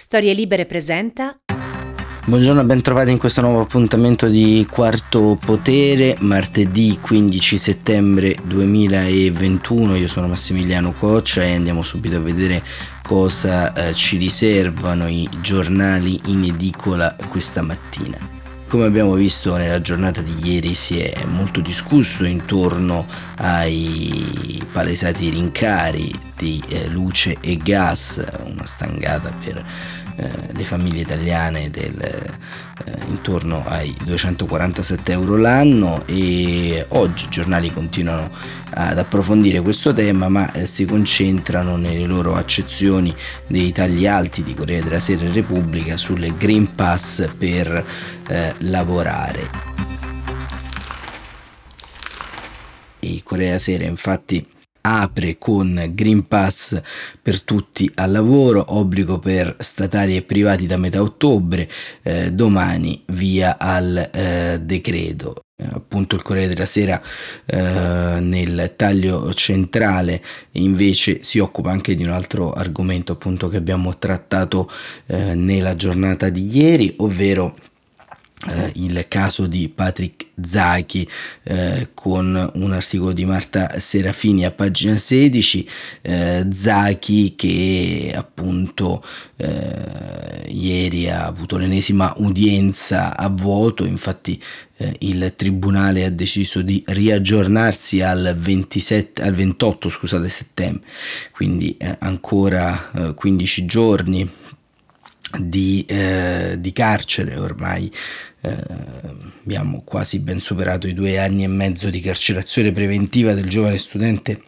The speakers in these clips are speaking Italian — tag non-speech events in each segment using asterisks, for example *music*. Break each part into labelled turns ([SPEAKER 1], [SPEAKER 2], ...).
[SPEAKER 1] Storie Libere presenta
[SPEAKER 2] Buongiorno, ben trovati in questo nuovo appuntamento di Quarto Potere, martedì 15 settembre 2021. Io sono Massimiliano Coccia e andiamo subito a vedere cosa eh, ci riservano i giornali in edicola questa mattina. Come abbiamo visto nella giornata di ieri si è molto discusso intorno ai palesati rincari di eh, luce e gas, una stangata per le famiglie italiane del, eh, intorno ai 247 euro l'anno e oggi i giornali continuano ad approfondire questo tema ma eh, si concentrano nelle loro accezioni dei tagli alti di Corea della Sera e Repubblica sulle Green Pass per eh, lavorare. Il Corea Sera infatti apre con Green Pass per tutti al lavoro, obbligo per statali e privati da metà ottobre, eh, domani via al eh, decreto. Eh, appunto il Corriere della Sera eh, nel taglio centrale invece si occupa anche di un altro argomento appunto che abbiamo trattato eh, nella giornata di ieri, ovvero eh, il caso di Patrick Zachi eh, con un articolo di Marta Serafini a pagina 16 eh, Zachi che appunto eh, ieri ha avuto l'ennesima udienza a vuoto. Infatti eh, il tribunale ha deciso di riaggiornarsi al, 27, al 28 scusate, settembre. Quindi eh, ancora 15 giorni di, di carcere. Ormai eh, abbiamo quasi ben superato i due anni e mezzo di carcerazione preventiva del giovane studente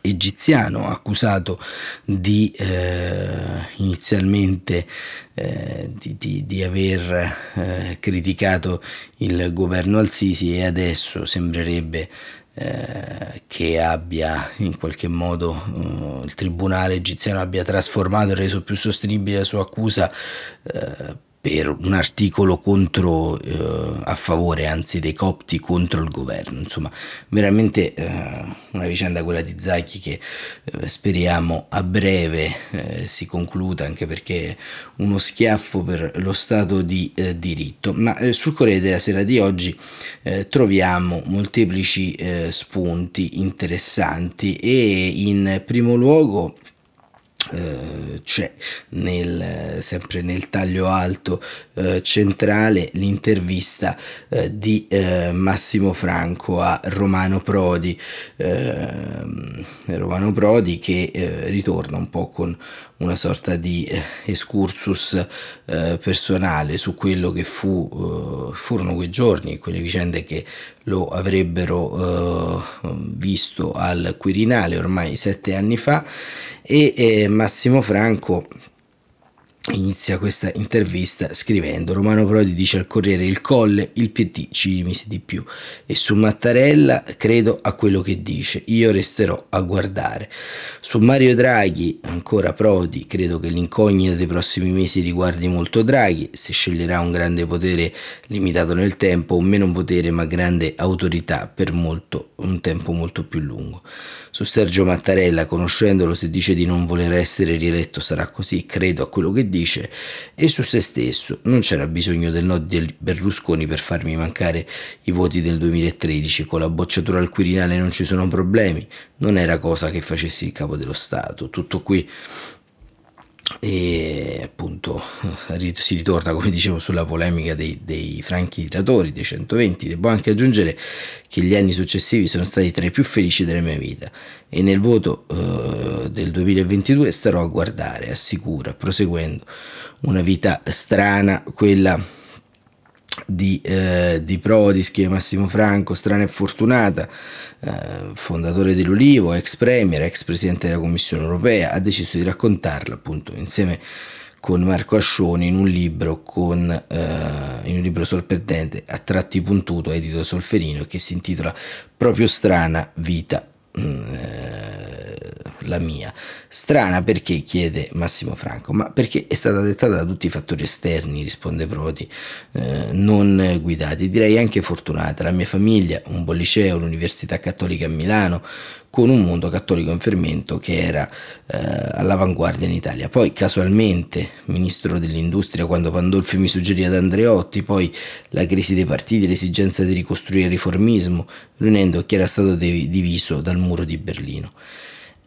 [SPEAKER 2] egiziano accusato di eh, inizialmente eh, di, di, di, aver eh, criticato il governo al-Sisi e adesso sembrerebbe eh, che abbia in qualche modo uh, il tribunale egiziano abbia trasformato e reso più sostenibile la sua accusa eh, per un articolo contro, eh, a favore anzi dei copti contro il governo. Insomma, veramente eh, una vicenda quella di Zacchi che eh, speriamo a breve eh, si concluda anche perché è uno schiaffo per lo Stato di eh, diritto. Ma eh, sul Corriere della Sera di oggi troviamo molteplici spunti interessanti e in primo luogo eh, c'è nel, sempre nel taglio alto eh, centrale l'intervista eh, di eh, Massimo Franco a Romano Prodi. Ehm, Romano Prodi che eh, ritorna un po' con una sorta di excursus personale su quello che fu, furono quei giorni quelle vicende che lo avrebbero visto al Quirinale ormai sette anni fa. E eh, Massimo Franco inizia questa intervista scrivendo Romano Prodi dice al Corriere il Colle, il PT ci rimise di più e su Mattarella credo a quello che dice, io resterò a guardare. Su Mario Draghi, ancora Prodi, credo che l'incognita dei prossimi mesi riguardi molto Draghi, se sceglierà un grande potere limitato nel tempo o meno potere ma grande autorità per molto, un tempo molto più lungo. Su Sergio Mattarella, conoscendolo, se dice di non voler essere rieletto sarà così, credo a quello che dice, e su se stesso. Non c'era bisogno del no di Berlusconi per farmi mancare i voti del 2013, con la bocciatura al Quirinale non ci sono problemi, non era cosa che facessi il capo dello Stato. Tutto qui e appunto *laughs* si ritorna come dicevo sulla polemica dei, dei franchi tiratori dei 120 devo anche aggiungere che gli anni successivi sono stati tra i più felici della mia vita. E nel voto eh, del 2022 starò a guardare assicura proseguendo una vita strana quella di, eh, di Prodi, scrive Massimo Franco, strana e fortunata, eh, fondatore dell'Ulivo, ex premier, ex presidente della Commissione europea, ha deciso di raccontarla appunto insieme con Marco Ascioni in un libro, con, eh, in un libro sorprendente a tratti puntuto edito da Solferino che si intitola proprio strana vita la mia. Strana perché chiede Massimo Franco, ma perché è stata dettata da tutti i fattori esterni, risponde Prodi, eh, non guidati. Direi anche fortunata. La mia famiglia, un buon liceo, l'Università Cattolica a Milano, con un mondo cattolico in fermento che era eh, all'avanguardia in Italia. Poi casualmente, ministro dell'industria, quando Pandolfi mi suggerì ad Andreotti, poi la crisi dei partiti, l'esigenza di ricostruire il riformismo, riunendo chi era stato diviso dal muro di Berlino.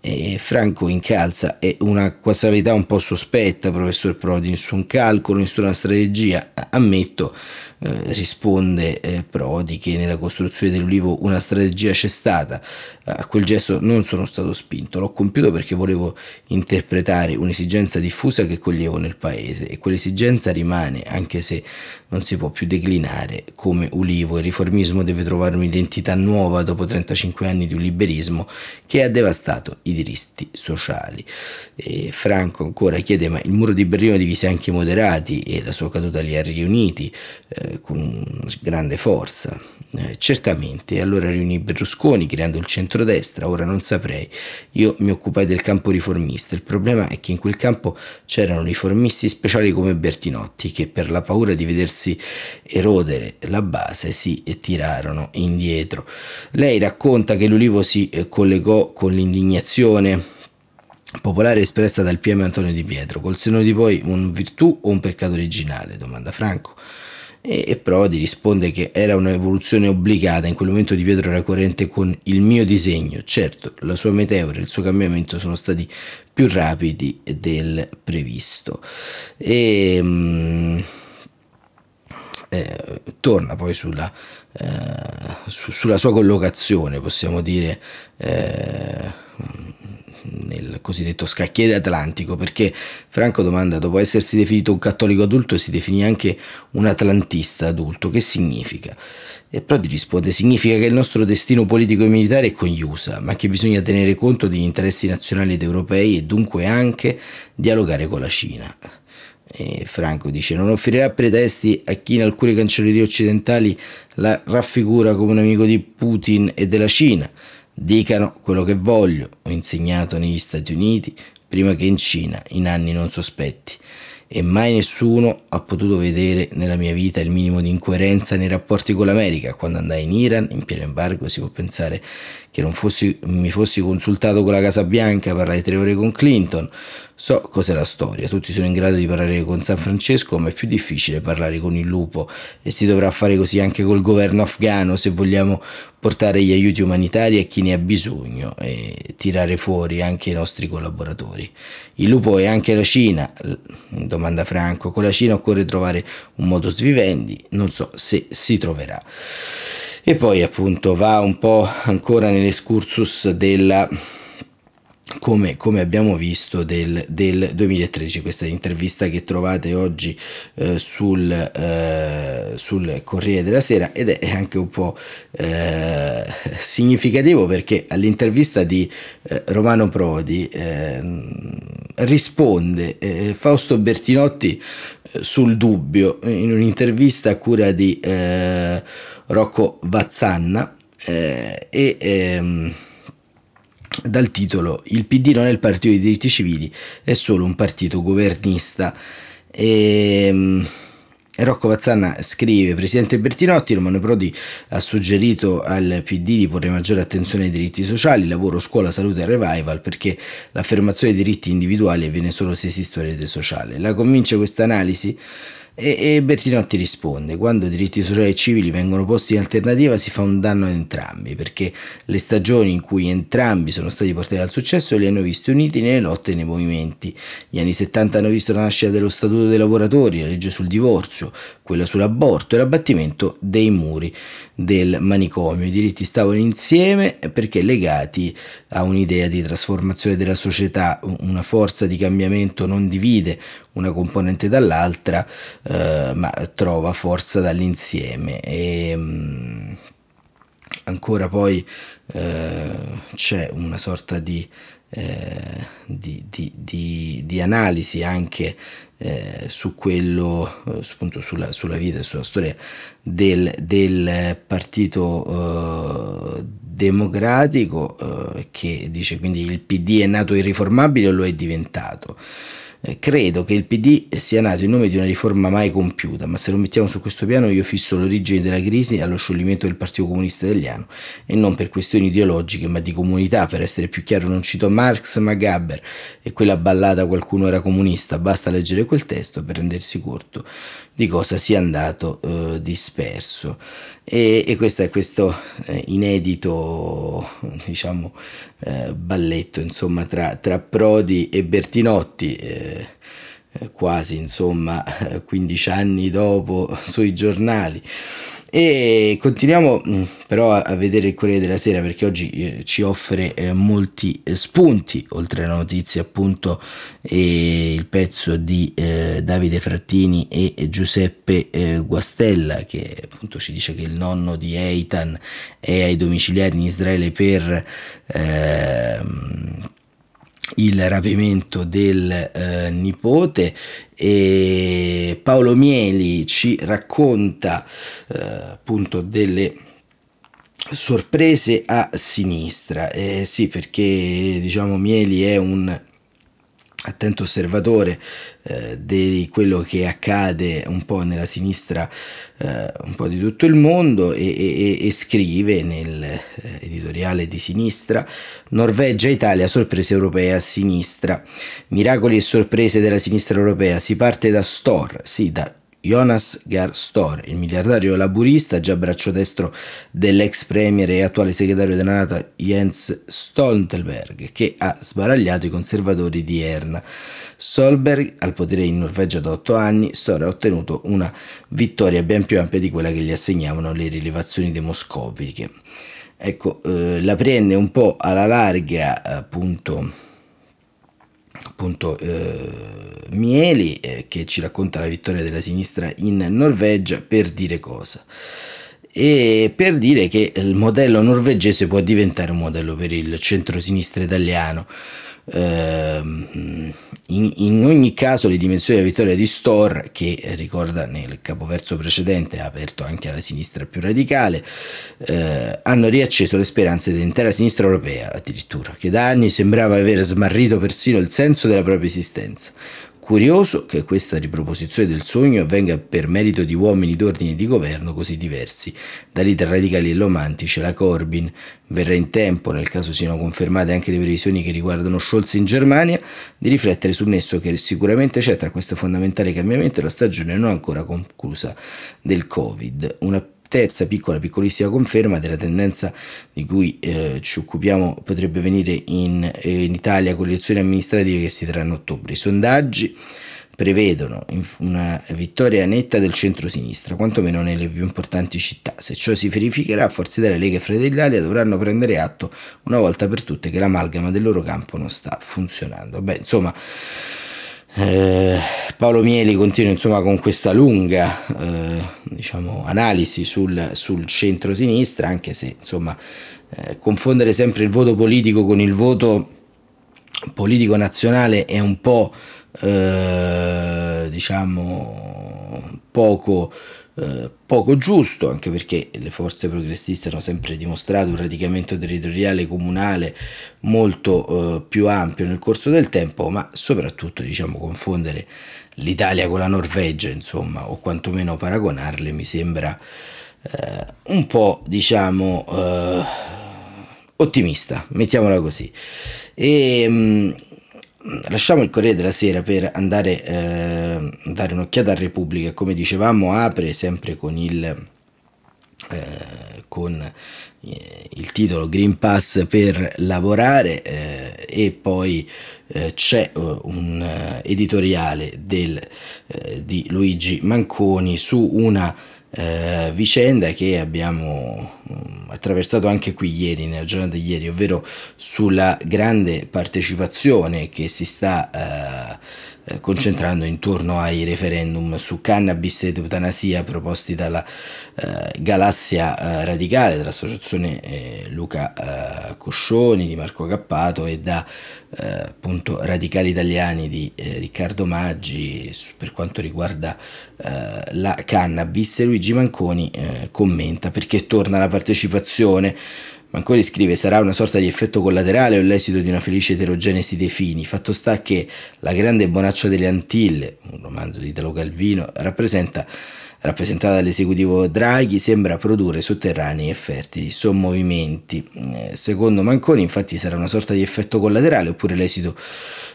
[SPEAKER 2] E Franco incalza è una casualità un po' sospetta, professor Prodi, nessun calcolo, nessuna strategia. Ammetto eh, risponde eh, Prodi che nella costruzione dell'ulivo una strategia c'è stata, a quel gesto non sono stato spinto, l'ho compiuto perché volevo interpretare un'esigenza diffusa che coglievo nel paese. E quell'esigenza rimane anche se non si può più declinare come ulivo, il riformismo deve trovare un'identità nuova dopo 35 anni di un liberismo che ha devastato i diritti sociali. E Franco ancora chiede ma il muro di Berlino divise anche i moderati e la sua caduta li ha riuniti, eh, con grande forza. Eh, certamente, allora riunì Berlusconi creando il centrodestra, ora non saprei. Io mi occupai del campo riformista. Il problema è che in quel campo c'erano riformisti speciali come Bertinotti che per la paura di vedersi erodere la base si tirarono indietro. Lei racconta che l'Ulivo si eh, collegò con l'indignazione popolare espressa dal PM Antonio Di Pietro, col seno di poi un virtù o un peccato originale? Domanda Franco e Prodi risponde che era un'evoluzione obbligata, in quel momento Di Pietro era coerente con il mio disegno, certo la sua meteora e il suo cambiamento sono stati più rapidi del previsto. E, um, eh, torna poi sulla, eh, su, sulla, sua collocazione, possiamo dire, eh, nel cosiddetto scacchiere atlantico, perché Franco domanda, dopo essersi definito un cattolico adulto, si definì anche un atlantista adulto, che significa? E Prodi risponde, significa che il nostro destino politico e militare è con gli USA, ma che bisogna tenere conto degli interessi nazionali ed europei e dunque anche dialogare con la Cina. E Franco dice non offrirà pretesti a chi in alcune cancellerie occidentali la raffigura come un amico di Putin e della Cina Dicano quello che voglio, ho insegnato negli Stati Uniti, prima che in Cina, in anni non sospetti e mai nessuno ha potuto vedere nella mia vita il minimo di incoerenza nei rapporti con l'America. Quando andai in Iran, in pieno embargo, si può pensare che non fossi, mi fossi consultato con la Casa Bianca, parlai tre ore con Clinton. So cos'è la storia, tutti sono in grado di parlare con San Francesco, ma è più difficile parlare con il lupo e si dovrà fare così anche col governo afghano se vogliamo portare gli aiuti umanitari a chi ne ha bisogno e tirare fuori anche i nostri collaboratori. Il lupo è anche la Cina, domanda Franco, con la Cina occorre trovare un modus vivendi, non so se si troverà. E poi appunto va un po' ancora nell'escursus della come, come, abbiamo visto del, del, 2013, questa intervista che trovate oggi eh, sul, eh, sul, Corriere della Sera ed è anche un po' eh, significativo perché all'intervista di eh, Romano Prodi ehm, risponde eh, Fausto Bertinotti eh, sul dubbio in un'intervista a cura di Rocco Vazzanna e ehm, dal titolo Il PD non è il partito dei diritti civili, è solo un partito governista. E, ehm, Rocco Vazzanna scrive: Presidente Bertinotti, Romano Prodi ha suggerito al PD di porre maggiore attenzione ai diritti sociali, lavoro, scuola, salute e revival perché l'affermazione dei diritti individuali avviene solo se esiste una rete sociale. La convince questa analisi? E, e Bertinotti risponde: Quando diritti sociali e civili vengono posti in alternativa si fa un danno ad entrambi, perché le stagioni in cui entrambi sono stati portati al successo li hanno visti uniti nelle lotte e nei movimenti. Gli anni 70 hanno visto la nascita dello Statuto dei lavoratori, la legge sul divorzio, quella sull'aborto e l'abbattimento dei muri del manicomio. I diritti stavano insieme perché legati a un'idea di trasformazione della società, una forza di cambiamento non divide una componente dall'altra, eh, ma trova forza dall'insieme. E, mh, mm, ancora poi eh, c'è una sorta di, eh, di, di, di, analisi anche eh, su quello, eh, appunto sulla, sulla, vita e sulla storia del, del Partito eh, Democratico eh, che dice quindi il PD è nato irriformabile o lo è diventato. Eh, credo che il PD sia nato in nome di una riforma mai compiuta, ma se lo mettiamo su questo piano io fisso l'origine della crisi allo scioglimento del Partito Comunista Italiano e non per questioni ideologiche ma di comunità, per essere più chiaro non cito Marx ma Gaber e quella ballata qualcuno era comunista, basta leggere quel testo per rendersi conto di cosa sia andato eh, disperso. E, e, questo è questo eh, inedito diciamo eh, balletto insomma tra, tra, Prodi e Bertinotti eh, eh, quasi insomma 15 anni dopo *laughs* sui giornali e continuiamo mm, però a vedere il Corriere della Sera perché oggi eh, ci offre eh, molti eh, spunti, oltre alla notizia appunto e il pezzo di Davide Frattini e Giuseppe Guastella che appunto ci dice che il nonno di Eitan è ai domiciliari in Israele per ehm, il rapimento del eh, nipote e Paolo Mieli ci racconta eh, appunto delle sorprese a sinistra. Eh, sì perché diciamo Mieli è un attento osservatore eh, di quello che accade un po' nella sinistra eh, un po' di tutto il mondo e, e, e scrive nell'editoriale eh, di sinistra Norvegia Italia sorprese europee a sinistra. Miracoli e sorprese della sinistra europea. Si parte da Stor sì da Jonas Gahr Stor, il miliardario laburista, già braccio destro dell'ex premier e attuale segretario della NATO Jens Stoltenberg, che ha sbaragliato i conservatori di Erna. Solberg, al potere in Norvegia da otto anni, Stor ha ottenuto una vittoria ben più ampia di quella che gli assegnavano le rilevazioni demoscopiche. Ecco, eh, la prende un po' alla larga, appunto appunto eh, Mieli eh, che ci racconta la vittoria della sinistra in Norvegia per dire cosa? E per dire che il modello norvegese può diventare un modello per il centro-sinistra italiano. Ehm, in, in, ogni caso le dimensioni della vittoria di Storr, che ricorda nel capoverso precedente ha aperto anche alla sinistra più radicale, eh, hanno riacceso le speranze dell'intera sinistra europea addirittura, che da anni sembrava aver smarrito persino il senso della propria esistenza. Curioso che questa riproposizione del sogno avvenga per merito di uomini d'ordine di governo così diversi, da leader radicali e romantici la Corbyn. Verrà in tempo, nel caso siano confermate anche le previsioni che riguardano Scholz in Germania, di riflettere sul nesso che sicuramente c'è tra questo fondamentale cambiamento e la stagione non ancora conclusa del Covid. Una terza piccola piccolissima conferma della tendenza di cui eh, ci occupiamo potrebbe venire in, in, Italia con le elezioni amministrative che si terranno a ottobre. I sondaggi prevedono una vittoria netta del centro-sinistra, quantomeno nelle più importanti città. Se ciò si verificherà, Forza Italia, Lega e Fratelli d'Italia dovranno prendere atto una volta per tutte che l'amalgama del loro campo non sta funzionando. Beh, insomma, eh, Paolo Mieli continua insomma con questa lunga eh, diciamo, analisi sul, sul centro-sinistra, anche se insomma, eh, confondere sempre il voto politico con il voto politico nazionale è un po' eh, diciamo poco eh, poco giusto, anche perché le forze progressiste hanno sempre dimostrato un radicamento territoriale comunale molto eh, più ampio nel corso del tempo, ma soprattutto diciamo confondere l'Italia con la Norvegia, insomma, o quantomeno paragonarle mi sembra eh, un po' diciamo eh, ottimista, mettiamola così. E mh, mm, lasciamo il Corriere della Sera per andare eh, dare un'occhiata a Repubblica. Come dicevamo, apre sempre con il, eh, con eh, il titolo Green Pass per lavorare eh, e poi eh, c'è eh, un editoriale del, di Luigi Manconi su una eh, vicenda che abbiamo um, attraversato anche qui ieri, nella giornata di ieri, ovvero sulla grande partecipazione che si sta eh, eh, concentrando intorno ai referendum su cannabis ed eutanasia proposti dalla eh, Galassia eh, Radicale, dall'associazione eh, Luca eh, Coscioni di Marco Cappato e da appunto Radicali Italiani di Riccardo Maggi per quanto riguarda la cannabis. Luigi Manconi commenta perché torna la partecipazione Manconi scrive sarà una sorta di effetto collaterale o l'esito di una felice eterogenesi dei fini. Fatto sta che La grande bonaccia delle Antille, un romanzo di Italo Calvino, rappresenta rappresentata dall'esecutivo Draghi, sembra produrre sotterranei e fertili sommovimenti. Eh, secondo Manconi, infatti, sarà una sorta di effetto collaterale oppure l'esito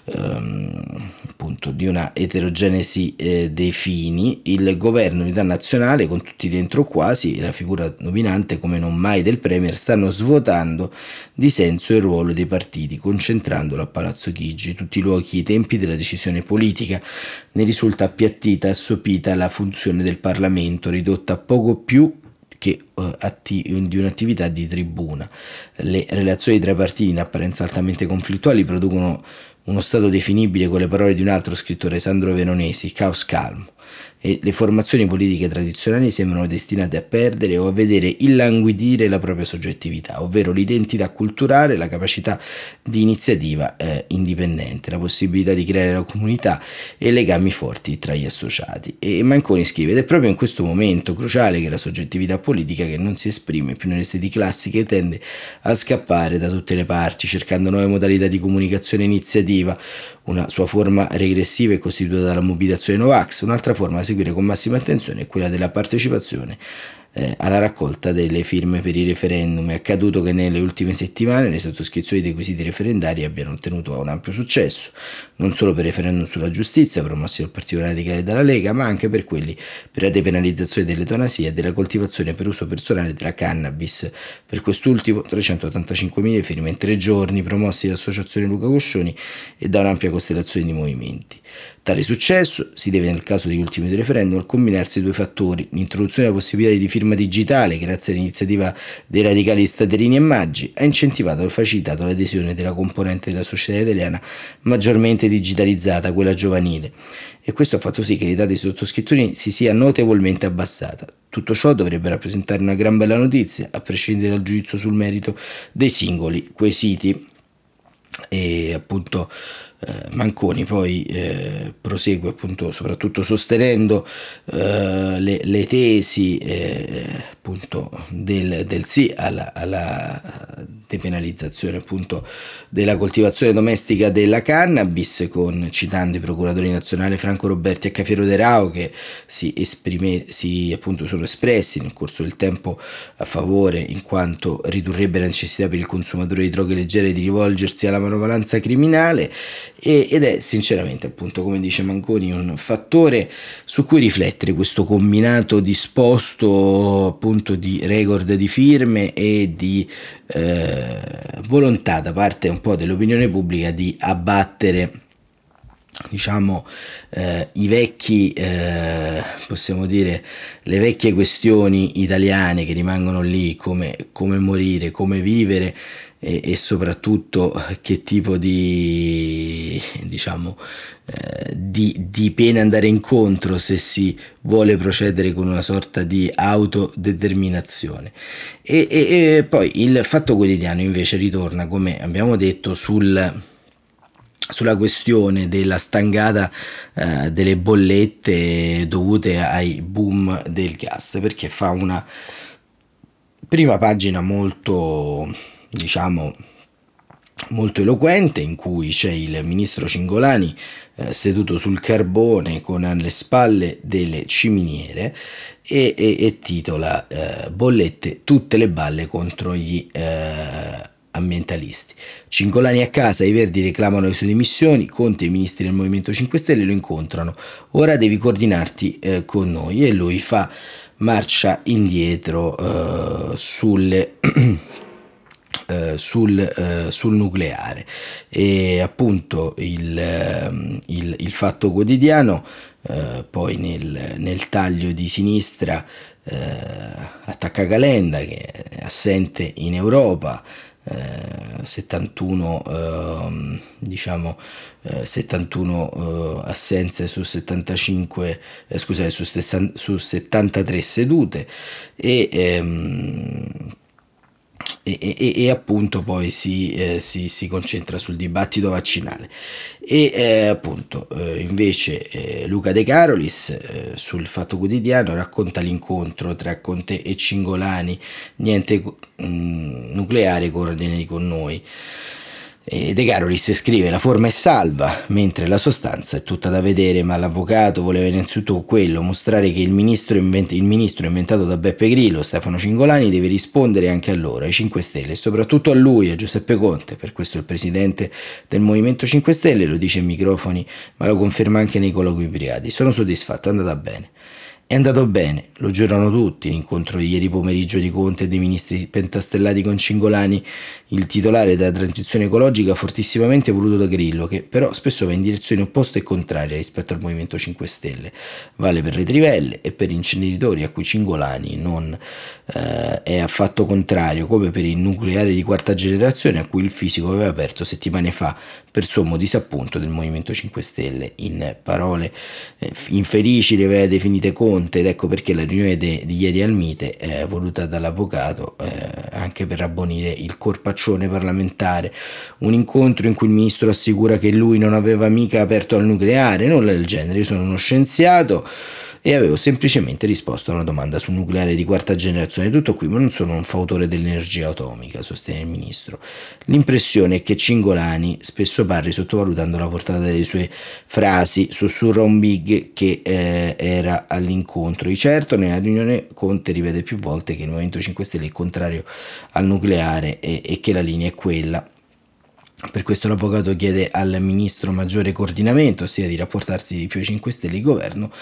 [SPEAKER 2] ehm, appunto di una eterogenesi eh, dei fini. Il governo unità nazionale, con tutti dentro quasi, la figura dominante come non mai del Premier, stanno svuotando di senso il ruolo dei partiti, concentrandolo a Palazzo Chigi, tutti i luoghi e i tempi della decisione politica. Ne risulta appiattita e assopita la funzione del Parlamento ridotta a poco più che uh, atti- di un'attività di tribuna. Le relazioni tra i partiti in apparenza altamente conflittuali producono uno stato definibile con le parole di un altro scrittore, Sandro Veronesi, caos calmo e le formazioni politiche tradizionali sembrano destinate a perdere o a vedere illanguidire la propria soggettività, ovvero l'identità culturale, la capacità di iniziativa eh, indipendente, la possibilità di creare la comunità e legami forti tra gli associati. E Manconi scrive ed è proprio in questo momento cruciale che la soggettività politica che non si esprime più nelle sedi classiche tende a scappare da tutte le parti, cercando nuove modalità di comunicazione iniziativa, una sua forma regressiva è costituita dalla mobilitazione Novax, un'altra forma da seguire con massima attenzione è quella della partecipazione eh, alla raccolta delle firme per i referendum. È accaduto che nelle ultime settimane le sottoscrizioni dei quesiti referendari abbiano ottenuto un ampio successo, non solo per referendum sulla giustizia promossi dal Partito Radicale dalla Lega, ma anche per quelli per la depenalizzazione dell'eutanasia e della coltivazione per uso personale della cannabis. Per quest'ultimo 385.000 firme in tre giorni promossi dall'Associazione Luca Coscioni e da un'ampia costellazione di movimenti. Tale successo si deve nel caso degli ultimi due referendum al combinarsi due fattori, l'introduzione della possibilità di firma digitale grazie all'iniziativa dei radicali Staterini e Maggi ha incentivato e facilitato l'adesione della componente della società italiana maggiormente digitalizzata, quella giovanile, e questo ha fatto sì che l'età dei sottoscrittori si sia notevolmente abbassata. Tutto ciò dovrebbe rappresentare una gran bella notizia, a prescindere dal giudizio sul merito dei singoli quesiti e appunto Manconi poi eh, prosegue appunto soprattutto sostenendo eh, le, le, tesi eh, appunto del, del, sì alla, alla depenalizzazione appunto della coltivazione domestica della cannabis con citando i procuratori nazionali Franco Roberti e Cafiero De Rao che si, esprime, si appunto sono espressi nel corso del tempo a favore in quanto ridurrebbe la necessità per il consumatore di droghe leggere di rivolgersi alla manovalanza criminale e, ed è sinceramente appunto come dice Manconi un fattore su cui riflettere questo combinato disposto appunto di record di firme e di eh, volontà da parte un po' dell'opinione pubblica di abbattere diciamo eh, i vecchi eh, possiamo dire le vecchie questioni italiane che rimangono lì come, come morire come vivere e, e soprattutto che tipo di, diciamo, eh, di, di pena andare incontro se si vuole procedere con una sorta di autodeterminazione. E, e, e poi il fatto quotidiano invece ritorna, come abbiamo detto, sul sulla questione della stangata eh, delle bollette dovute ai boom del gas perché fa una prima pagina molto diciamo molto eloquente in cui c'è il ministro Cingolani eh, seduto sul carbone con alle spalle delle ciminiere e, e, e titola eh, bollette tutte le balle contro gli eh, ambientalisti. Cingolani a casa, i Verdi reclamano le sue dimissioni, Conte e i ministri del Movimento 5 Stelle lo incontrano, ora devi coordinarti eh, con noi e lui fa marcia indietro eh, sulle *clears throat* eh, sul, eh, sul, nucleare. E appunto il, ehm, il, il fatto quotidiano eh, poi nel, nel, taglio di sinistra eh, attacca Calenda che è assente in Europa eh, 71 eh, diciamo eh, 71 eh, assenze su 75 eh, scusate su, su 73 sedute e ehm, e, e, e, appunto poi si, eh, si, si, concentra sul dibattito vaccinale. E eh, appunto eh, invece eh, Luca De Carolis eh, sul Fatto Quotidiano racconta l'incontro tra Conte e Cingolani, niente mh, mm, nucleare coordinati con noi. De Carolis scrive la forma è salva, mentre la sostanza è tutta da vedere, ma l'avvocato voleva innanzitutto quello, mostrare che il ministro, invent- il ministro inventato da Beppe Grillo, Stefano Cingolani, deve rispondere anche a loro, ai 5 Stelle, e soprattutto a lui, a Giuseppe Conte, per questo il presidente del Movimento 5 Stelle lo dice ai microfoni, ma lo conferma anche nei colloqui privati. Sono soddisfatto, è andata bene. È andato bene, lo giurano tutti, l'incontro di ieri pomeriggio di Conte e dei ministri pentastellati con Cingolani, il titolare della transizione ecologica fortissimamente voluto da Grillo, che però spesso va in direzione opposta e contraria rispetto al Movimento 5 Stelle. Vale per le trivelle e per inceneritori a cui Cingolani non eh, è affatto contrario, come per il nucleare di quarta generazione a cui il fisico aveva aperto settimane fa per sommo disappunto del Movimento 5 Stelle. In parole eh, infelici le aveva definite Conte ed ecco perché la riunione de, di ieri al Mite è voluta dall'avvocato eh, anche per abbonire il corpaccione parlamentare. Un incontro in cui il ministro assicura che lui non aveva mica aperto al nucleare, nulla del genere. Io sono uno scienziato e avevo semplicemente risposto a una domanda sul nucleare di quarta generazione. Tutto qui, ma non sono un fautore dell'energia atomica, sostiene il ministro. L'impressione è che Cingolani spesso parli sottovalutando la portata delle sue frasi, sussurra un big che eh, era all'incontro. Di certo, nella riunione Conte ripete più volte che il Movimento 5 Stelle è contrario al nucleare e, e che la linea è quella per questo l'avvocato chiede al ministro maggiore coordinamento, ossia di rapportarsi di più ai 5 Stelle di governo,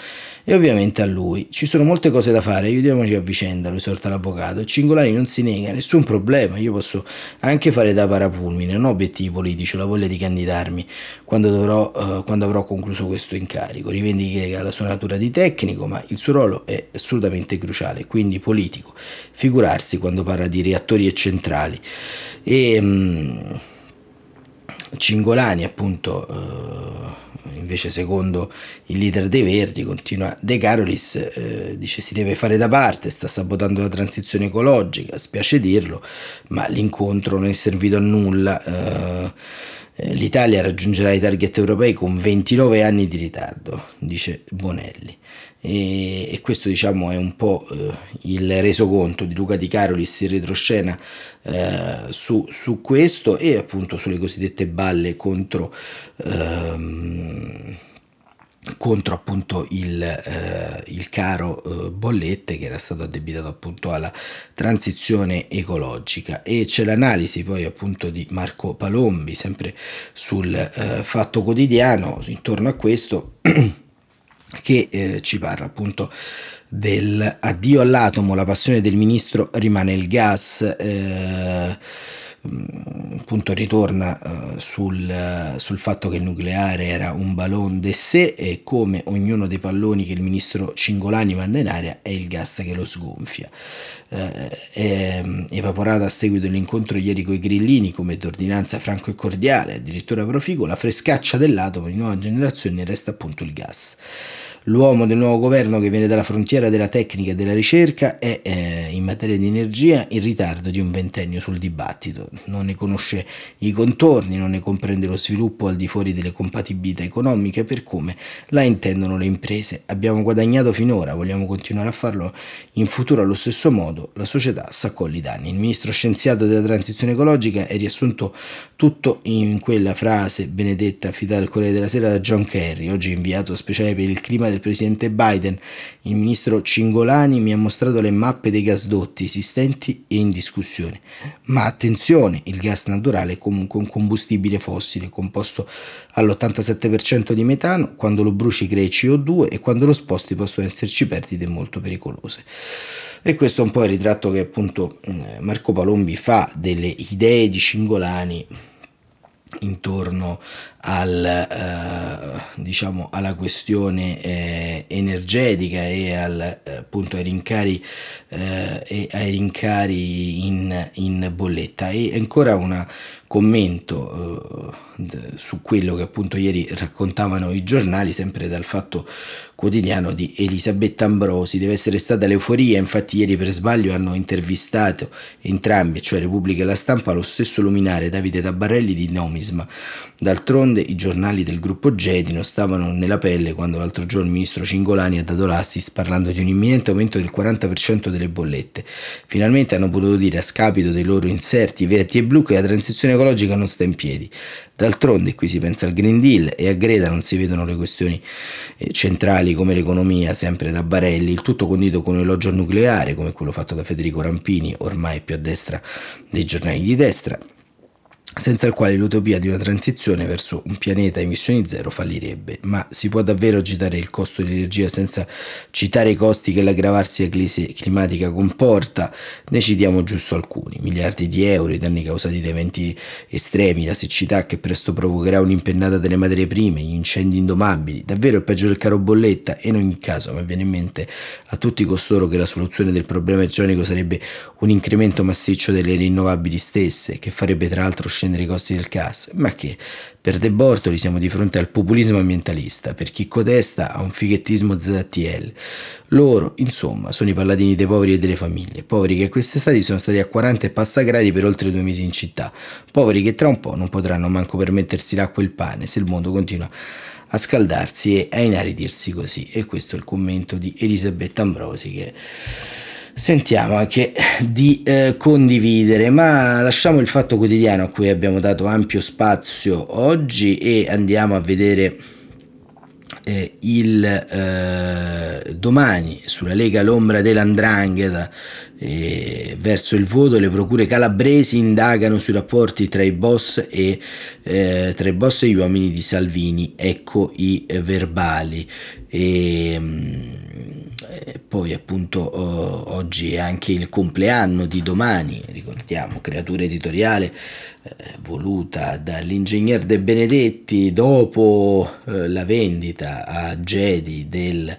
[SPEAKER 2] e ovviamente a lui. Ci sono molte cose da fare, aiutiamoci a vicenda, lo esorta l'avvocato. Cingolani non si nega, nessun problema, io posso anche fare da parapulmine, non ho obiettivi politici, ho la voglia di candidarmi quando, dovrò, uh, quando avrò concluso questo incarico. Rivendica la sua natura di tecnico, ma il suo ruolo è assolutamente cruciale, quindi politico. Figurarsi quando parla di reattori e centrali. E... Um, Cingolani, appunto, eh, invece secondo il leader dei Verdi, continua De Carolis, eh, dice si deve fare da parte, sta sabotando la transizione ecologica, spiace dirlo, ma l'incontro non è servito a nulla. Eh, eh L'Italia raggiungerà i target europei con 29 anni di ritardo, dice Bonelli e, e questo diciamo è un po' eh, il resoconto di Luca Di Carolis in retroscena eh, su, su, questo e appunto sulle cosiddette balle contro ehm, contro appunto il, eh, il caro eh, bollette che era stato addebitato appunto alla transizione ecologica. E c'è l'analisi poi appunto di Marco Palombi sempre sul eh, fatto quotidiano. Intorno a questo *clears throat* che eh, ci parla appunto del addio all'atomo, la passione del ministro rimane il gas. Eh, appunto ritorna uh, sul, sul, fatto che il nucleare era un ballon de sé e come ognuno dei palloni che il ministro Cingolani manda in aria è il gas che lo sgonfia. Uh, è evaporata a seguito dell'incontro ieri con i grillini come d'ordinanza franco e cordiale, addirittura proficuo, la frescaccia dell'atomo di nuova generazione resta appunto il gas l'uomo del nuovo governo che viene dalla frontiera della tecnica e della ricerca è eh, in materia di energia in ritardo di un ventennio sul dibattito, non ne conosce i contorni, non ne comprende lo sviluppo al di fuori delle compatibilità economiche per come la intendono le imprese. Abbiamo guadagnato finora, vogliamo continuare a farlo in futuro allo stesso modo, la società s'accoglie i danni. Il ministro scienziato della transizione ecologica è riassunto tutto in quella frase benedetta affidata al Corriere della Sera da John Kerry, oggi inviato speciale per il clima del presidente Biden, il ministro Cingolani mi ha mostrato le mappe dei gasdotti esistenti e in discussione. Ma attenzione, il gas naturale è comunque un combustibile fossile composto all'87% di metano, quando lo bruci crea CO2 e quando lo sposti possono esserci perdite molto pericolose. E questo è un po' il ritratto che appunto eh, Marco Palombi fa delle idee di Cingolani intorno al, eh, diciamo alla questione eh, energetica e al, eh, appunto ai rincari, eh, e ai rincari in, in bolletta. E ancora un commento eh, su quello che appunto ieri raccontavano i giornali sempre dal fatto quotidiano di Elisabetta Ambrosi. Deve essere stata l'euforia, infatti ieri per sbaglio hanno intervistato entrambi, cioè Repubblica e la Stampa, lo stesso luminare Davide Tabarelli di Nomisma. D'altronde i giornali del gruppo Gedino stavano nella pelle quando l'altro giorno il ministro Cingolani ha dato l'assist parlando di un imminente aumento del 40% delle bollette. Finalmente hanno potuto dire a scapito dei loro inserti verdi e blu che la transizione ecologica non sta in piedi. D'altronde qui si pensa al Green Deal e a Greta non si vedono le questioni eh, centrali come l'economia, sempre da Barelli, il tutto condito con un elogio nucleare come quello fatto da Federico Rampini, ormai più a destra dei giornali di destra, senza il quale l'utopia di una transizione verso un pianeta a emissioni zero fallirebbe. Ma si può davvero agitare il costo dell'energia senza citare i costi che l'aggravarsi della crisi climatica comporta? Ne citiamo giusto alcuni, miliardi di euro, i danni causati da eventi estremi, la siccità che presto provocherà un'impennata delle materie prime, gli incendi indomabili, davvero il peggio del caro bolletta e in ogni caso mi viene in mente a tutti costoro che la soluzione del problema igienico sarebbe un incremento massiccio delle rinnovabili stesse, che farebbe tra l'altro scendere i costi del gas, ma che per De Bortoli siamo di fronte al populismo ambientalista, per chi codesta a un fighettismo ZTL. Loro, insomma, sono i paladini dei poveri e delle famiglie, poveri che quest'estate sono stati a 40 e passa gradi per oltre due mesi in città, poveri che tra un po' non potranno manco permettersi l'acqua e il pane se il mondo continua a scaldarsi e a inaridirsi così. E questo è il commento di Elisabetta Ambrosi che sentiamo anche di eh, condividere, ma lasciamo il fatto quotidiano a cui abbiamo dato ampio spazio oggi e andiamo a vedere eh, il eh, domani sulla Lega l'ombra dell'Andrangheta eh, verso il voto le procure calabresi indagano sui rapporti tra i boss e, eh, tra i boss e gli uomini di Salvini ecco i verbali. E, mm, eh, poi appunto oh, oggi è anche il compleanno di domani, ricordiamo, creatura editoriale eh, voluta dall'ingegner De Benedetti dopo eh, la vendita a Gedi del eh,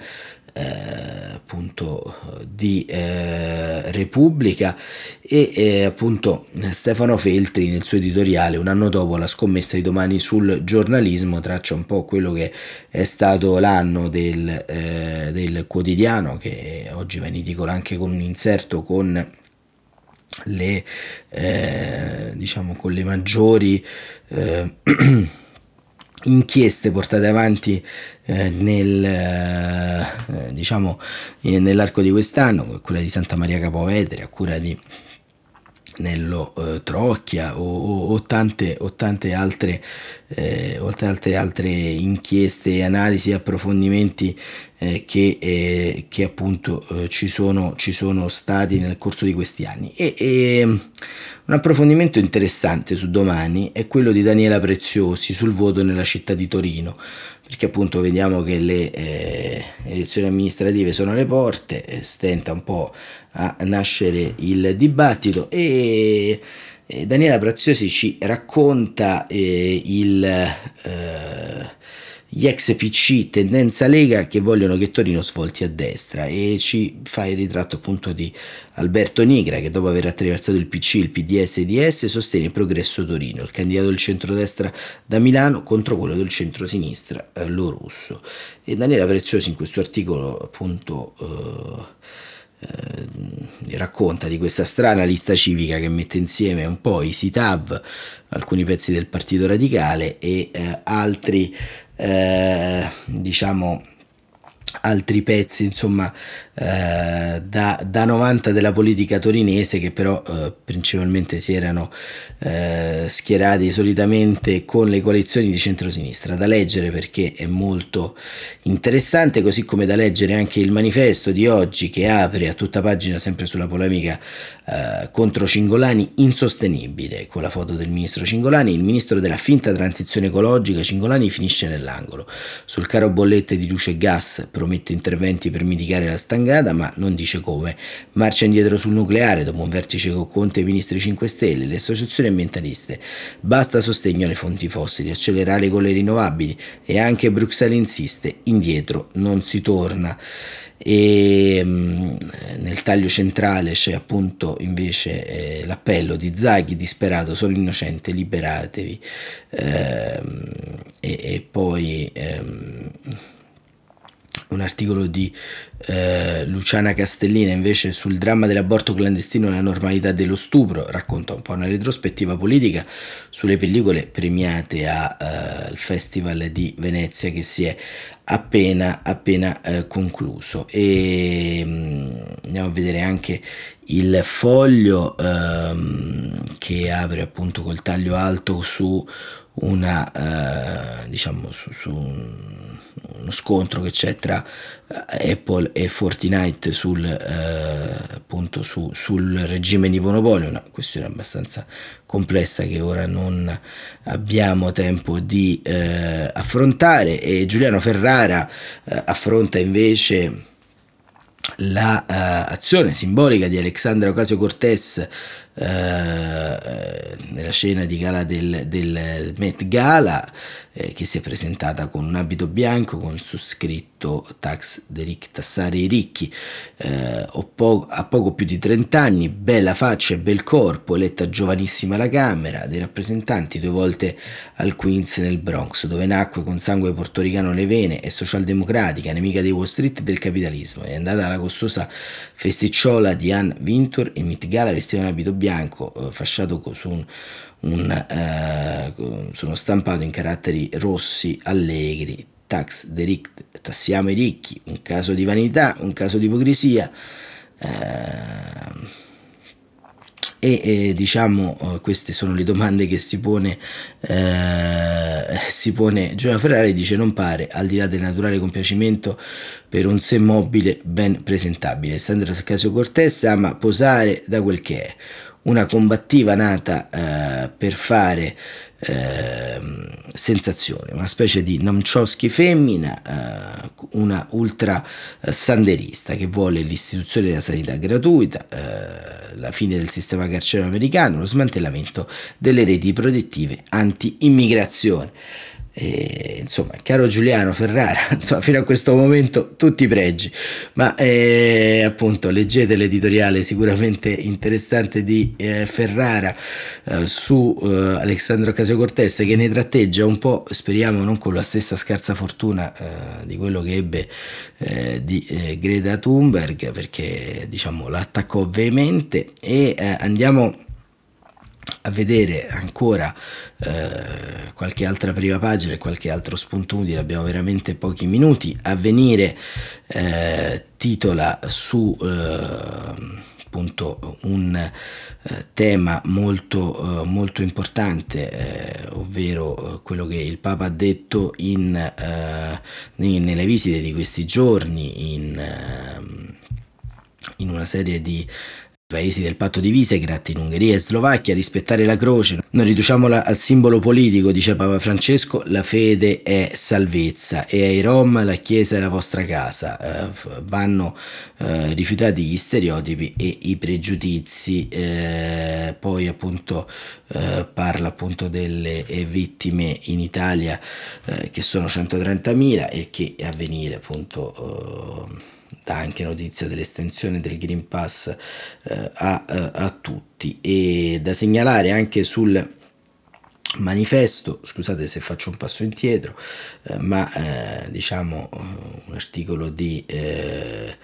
[SPEAKER 2] appunto di eh, Repubblica e eh, appunto Stefano Feltri nel suo editoriale un anno dopo la scommessa di domani sul giornalismo traccia un po' quello che è stato l'anno del, eh, del quotidiano che oggi va in edicola anche con un inserto con le eh, diciamo con le maggiori eh, *clears throat* inchieste portate avanti eh, nel, eh, diciamo, eh, nell'arco di quest'anno, quella di Santa Maria Capovetere, a cura di Nello eh, Trocchia o, o, o, tante, o tante altre, eh, altre, altre inchieste, analisi approfondimenti eh, che, eh, che, appunto eh, ci sono, ci, sono, stati nel corso di questi anni. E, e, un approfondimento interessante su domani è quello di Daniela Preziosi sul voto nella città di Torino, perché appunto vediamo che le eh, elezioni amministrative sono alle porte, eh, stenta un po' a nascere il dibattito e Daniela Preziosi ci racconta il gli ex PC tendenza Lega che vogliono che Torino svolti a destra e ci fa il ritratto appunto di Alberto Nigra che dopo aver attraversato il PC, il PDS e DS sostiene il progresso Torino, il candidato del centrodestra da Milano contro quello del centrosinistra eh, lo russo. E Daniela Preziosi in questo articolo appunto eh, eh, racconta di questa strana lista civica che mette insieme un po' i SITAV, alcuni pezzi del Partito Radicale e eh, altri eh, diciamo altri pezzi insomma eh, da, da, 90 della politica torinese che però eh, principalmente si erano eh, schierati solitamente con le coalizioni di centrosinistra. Da leggere perché è molto interessante così come da leggere anche il manifesto di oggi che apre a tutta pagina sempre sulla polemica eh, contro Cingolani insostenibile con la foto del ministro Cingolani. Il ministro della finta transizione ecologica Cingolani finisce nell'angolo. Sul caro bollette di luce e gas promette interventi per mitigare la stangata, ma non dice come. Marcia indietro sul nucleare dopo un vertice con Conte e i ministri 5 Stelle, le associazioni ambientaliste. Basta sostegno alle fonti fossili, accelerare con le rinnovabili e anche Bruxelles insiste, indietro non si torna e mh, nel taglio centrale c'è appunto invece eh, l'appello di Zaghi disperato sono innocente liberatevi ehm, e, e, poi ehm, un articolo di eh, Luciana Castellina invece sul dramma dell'aborto clandestino e la normalità dello stupro, racconta un po' una retrospettiva politica sulle pellicole premiate al eh, Festival di Venezia che si è appena, appena eh, concluso. E mh, mm, andiamo a vedere anche il foglio ehm, che apre appunto col taglio alto su una eh, diciamo su, su un, uno scontro che c'è tra eh, Apple e Fortnite sul, eh, appunto su, sul regime di monopolio, una questione abbastanza complessa che ora non abbiamo tempo di eh, affrontare e Giuliano Ferrara eh, affronta invece l'azione la, uh, simbolica di Alexandra Ocasio Cortez nella scena di gala del, del Met Gala eh, che si è presentata con un abito bianco con su scritto Tax Deric tassare i ricchi. Eh, po- a poco più di 30 anni bella faccia e bel corpo eletta giovanissima alla Camera dei rappresentanti due volte al Queens nel Bronx dove nacque con sangue portoricano nelle vene è socialdemocratica nemica di Wall Street e del capitalismo. È andata alla costosa festicciola di Ann Wintour in Met Gala vestiva un abito bianco eh, fasciato su un un, eh, sono stampato in caratteri rossi allegri, tax derict, tassiamo i ricchi, un caso di vanità, un caso di ipocrisia. Eh, e eh, diciamo eh, queste sono le domande che si pone, eh, *laughs* si pone Giovanni Ferrari dice non pare al di là del naturale compiacimento per un sé mobile ben presentabile Sandra Casio Cortez ama posare da quel che è una combattiva nata eh, per fare eh, sensazione, una specie di Nomchowski femmina, eh, una ultra eh, sanderista che vuole l'istituzione della sanità gratuita, eh, la fine del sistema carcerario americano, lo smantellamento delle reti protettive anti-immigrazione. E, insomma, caro Giuliano Ferrara, *laughs* insomma, fino a questo momento tutti i pregi, ma eh, appunto leggete l'editoriale sicuramente interessante di eh, Ferrara eh, su eh, Alessandro Casio Cortes che ne tratteggia un po', speriamo non con la stessa scarsa fortuna eh, di quello che ebbe eh, di Greta Thunberg, perché diciamo l'attaccò veemente. E andiamo a vedere ancora eh, qualche altra prima pagina e qualche altro spunto utile, abbiamo veramente pochi minuti. Avvenire eh, titola su eh, appunto un eh, tema molto, eh, molto importante, eh, ovvero quello che il Papa ha detto in, nelle visite di questi giorni in, ehm, in una serie di paesi del patto di Visegrad, in Ungheria e Slovacchia, rispettare la croce. Non riduciamola al simbolo politico, dice Papa Francesco, la fede è salvezza e ai Rom la Chiesa è la vostra casa. Eh, vanno eh, rifiutati gli stereotipi e i pregiudizi. Eh, poi appunto eh, parla appunto delle eh, vittime in Italia eh, che sono 130.000 e che a venire appunto dà anche notizia dell'estensione del Green Pass eh, a, a, a tutti. E da segnalare anche sul manifesto, scusate se faccio un passo indietro, eh, ma eh, diciamo un articolo di eh, eh,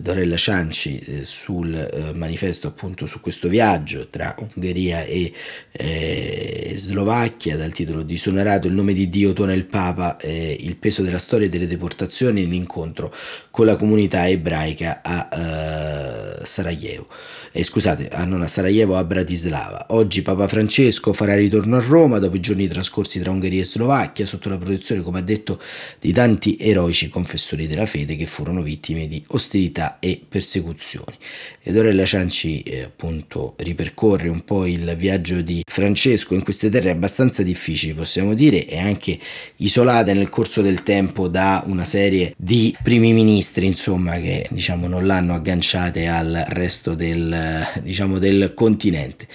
[SPEAKER 2] Dorella Cianci eh, sul eh, manifesto appunto su questo viaggio tra Ungheria e eh, Slovacchia dal titolo Disonerato il nome di Dio tona il Papa eh, il peso della storia delle deportazioni l'incontro con la comunità ebraica a Sarajevo. Eh, scusate a non a Sarajevo a Bratislava. Oggi Papa Francesco farà ritorno a Roma dopo i giorni trascorsi tra Ungheria e Slovacchia sotto la protezione come ha detto di tanti eroici confessori della fede che furono vittime di ostilità ostilità e persecuzioni. Ed Orella Cianci eh, appunto ripercorre un po' il viaggio di Francesco in queste terre abbastanza difficili, possiamo dire, e anche isolate nel corso del tempo da una serie di primi ministri, insomma, che diciamo non l'hanno agganciate al resto del, diciamo, del continente.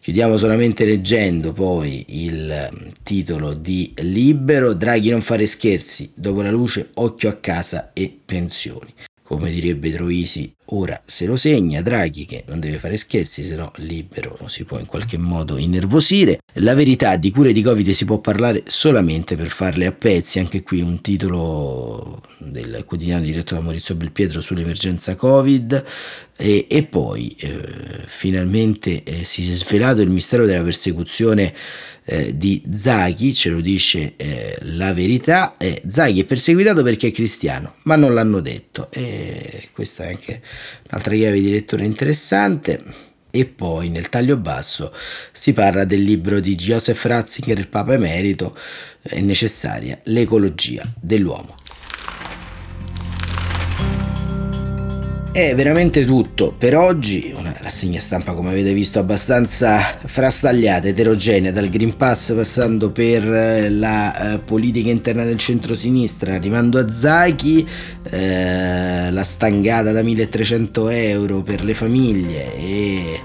[SPEAKER 2] Chiudiamo solamente leggendo poi il titolo di Libero, Draghi non fare scherzi, dopo la luce occhio a casa e pensioni come direbbe Troisi, ora se lo segna Draghi che non deve fare scherzi, se no libero si può in qualche modo innervosire. La verità di cure di Covid si può parlare solamente per farle a pezzi, anche qui un titolo del quotidiano diretto da Maurizio Belpietro sull'emergenza Covid e, e poi eh, finalmente eh, si è svelato il mistero della persecuzione eh, di Zaghi, ce lo dice eh, la verità, eh, Zaghi è perseguitato perché è cristiano, ma non l'hanno detto. E questa è anche un'altra chiave di lettura interessante. E poi nel taglio basso si parla del libro di Joseph Ratzinger, il Papa Emerito, è necessaria l'ecologia dell'uomo. È veramente tutto. Per oggi, una rassegna stampa come avete visto abbastanza frastagliata, eterogenea, dal Green Pass passando per eh, la eh, politica interna del centro-sinistra, arrivando a Zaki, eh, la stangata da 1300 euro per le famiglie e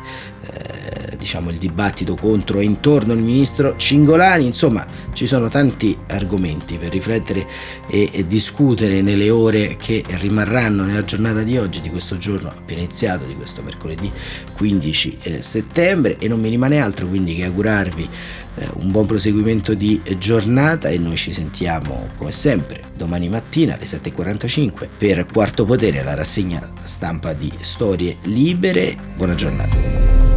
[SPEAKER 2] eh, diciamo il dibattito contro e intorno al ministro Cingolani, insomma ci sono tanti argomenti per riflettere e, discutere nelle ore che rimarranno nella giornata di oggi, di questo giorno appena iniziato, di questo mercoledì 15 eh, settembre e non mi rimane altro quindi che augurarvi eh, un buon proseguimento di giornata e noi ci sentiamo come sempre domani mattina alle 7.45 per Quarto Potere, la rassegna stampa di Storie Libere. Buona giornata.